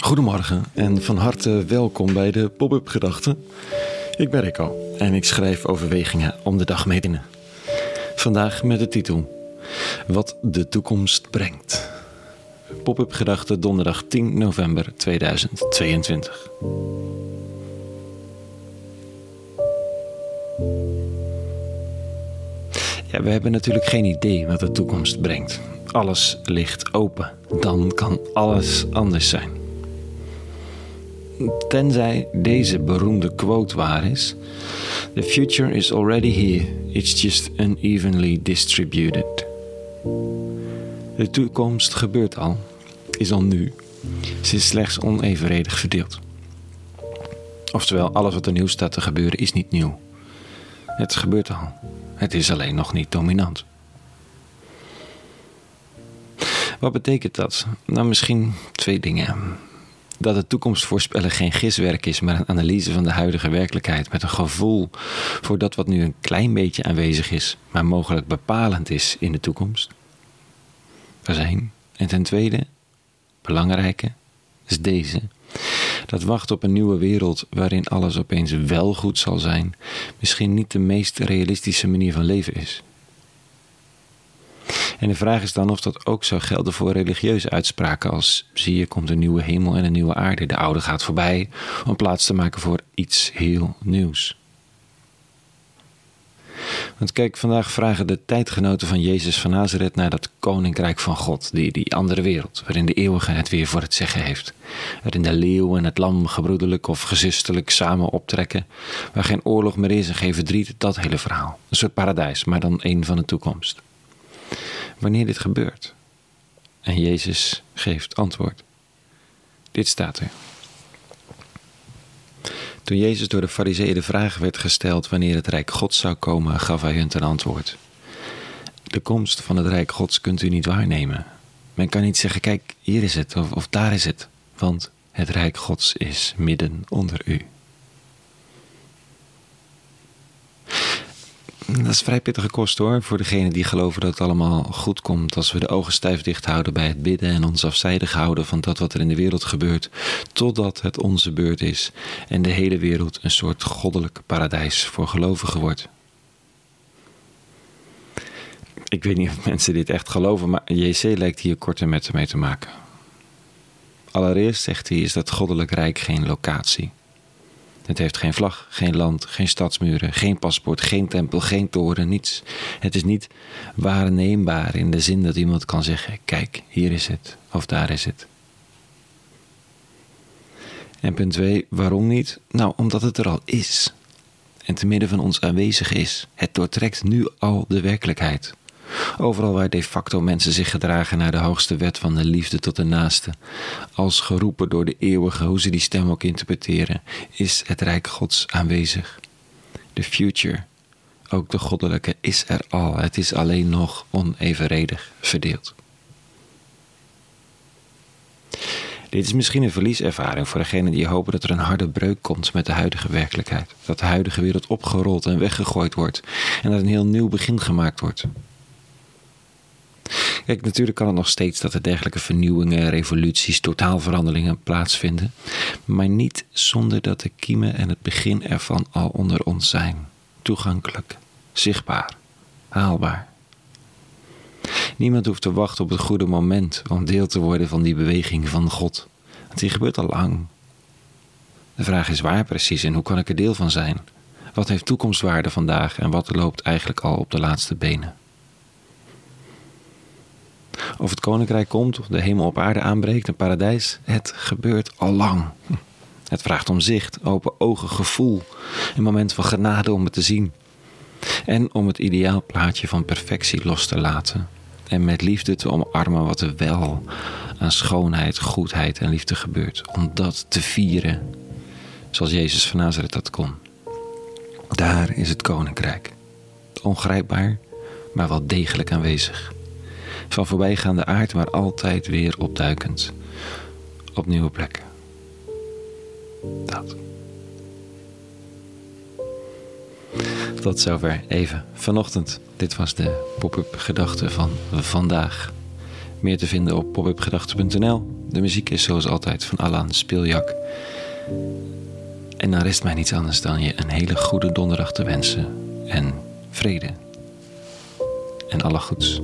Goedemorgen en van harte welkom bij de Pop-up Gedachten. Ik ben Rico en ik schrijf overwegingen om de dag mee dienen. Vandaag met de titel Wat de toekomst brengt. Pop-up Gedachten donderdag 10 november 2022. Ja, we hebben natuurlijk geen idee wat de toekomst brengt. Alles ligt open. Dan kan alles anders zijn. Tenzij deze beroemde quote waar is: The future is already here, it's just unevenly distributed. De toekomst gebeurt al, is al nu. Ze is slechts onevenredig verdeeld. Oftewel, alles wat er nieuw staat te gebeuren is niet nieuw. Het gebeurt al. Het is alleen nog niet dominant. Wat betekent dat? Nou, misschien twee dingen. Dat de toekomst voorspellen geen giswerk is, maar een analyse van de huidige werkelijkheid met een gevoel voor dat wat nu een klein beetje aanwezig is, maar mogelijk bepalend is in de toekomst. Is één. En ten tweede, belangrijke, is deze. Dat wacht op een nieuwe wereld waarin alles opeens wel goed zal zijn, misschien niet de meest realistische manier van leven is. En de vraag is dan of dat ook zou gelden voor religieuze uitspraken als zie je komt een nieuwe hemel en een nieuwe aarde, de oude gaat voorbij, om plaats te maken voor iets heel nieuws. Want kijk, vandaag vragen de tijdgenoten van Jezus van Nazareth naar dat koninkrijk van God, die, die andere wereld, waarin de eeuwige het weer voor het zeggen heeft. Waarin de leeuw en het lam gebroederlijk of gezusterlijk samen optrekken, waar geen oorlog meer is en geen verdriet, dat hele verhaal. Een soort paradijs, maar dan één van de toekomst. Wanneer dit gebeurt? En Jezus geeft antwoord. Dit staat er. Toen Jezus door de fariseeën de vraag werd gesteld wanneer het rijk Gods zou komen, gaf hij hun ten antwoord. De komst van het rijk Gods kunt u niet waarnemen. Men kan niet zeggen, kijk, hier is het of, of daar is het, want het rijk Gods is midden onder u. Dat is vrij pittige kost hoor, voor degenen die geloven dat het allemaal goed komt als we de ogen stijf dicht houden bij het bidden en ons afzijdig houden van dat wat er in de wereld gebeurt, totdat het onze beurt is en de hele wereld een soort goddelijk paradijs voor gelovigen wordt. Ik weet niet of mensen dit echt geloven, maar JC lijkt hier korte metten mee te maken. Allereerst zegt hij is dat goddelijk rijk geen locatie. Het heeft geen vlag, geen land, geen stadsmuren, geen paspoort, geen tempel, geen toren, niets. Het is niet waarneembaar in de zin dat iemand kan zeggen: kijk, hier is het of daar is het. En punt 2, waarom niet? Nou, omdat het er al is. En te midden van ons aanwezig is. Het doortrekt nu al de werkelijkheid. Overal waar de facto mensen zich gedragen naar de hoogste wet van de liefde tot de naaste, als geroepen door de eeuwige, hoe ze die stem ook interpreteren, is het Rijk Gods aanwezig. De future, ook de goddelijke, is er al. Het is alleen nog onevenredig verdeeld. Dit is misschien een verlieservaring voor degenen die hopen dat er een harde breuk komt met de huidige werkelijkheid. Dat de huidige wereld opgerold en weggegooid wordt en dat een heel nieuw begin gemaakt wordt. Kijk, natuurlijk kan het nog steeds dat er dergelijke vernieuwingen, revoluties, totaalveranderingen plaatsvinden, maar niet zonder dat de kiemen en het begin ervan al onder ons zijn. Toegankelijk, zichtbaar, haalbaar. Niemand hoeft te wachten op het goede moment om deel te worden van die beweging van God. Want die gebeurt al lang. De vraag is waar precies en hoe kan ik er deel van zijn? Wat heeft toekomstwaarde vandaag en wat loopt eigenlijk al op de laatste benen? Of het koninkrijk komt, of de hemel op aarde aanbreekt, een paradijs. Het gebeurt al lang. Het vraagt om zicht, open ogen, gevoel. Een moment van genade om het te zien. En om het ideaalplaatje van perfectie los te laten. En met liefde te omarmen wat er wel aan schoonheid, goedheid en liefde gebeurt. Om dat te vieren. Zoals Jezus van Nazareth dat kon. Daar is het koninkrijk. Ongrijpbaar, maar wel degelijk aanwezig van voorbijgaande aard, maar altijd weer opduikend op nieuwe plekken. Dat. Tot zover even vanochtend. Dit was de pop-up gedachte van vandaag. meer te vinden op popupgedachten.nl. De muziek is zoals altijd van Alan Speeljak. En dan rest mij niets anders dan je een hele goede donderdag te wensen. En vrede. En alle goeds.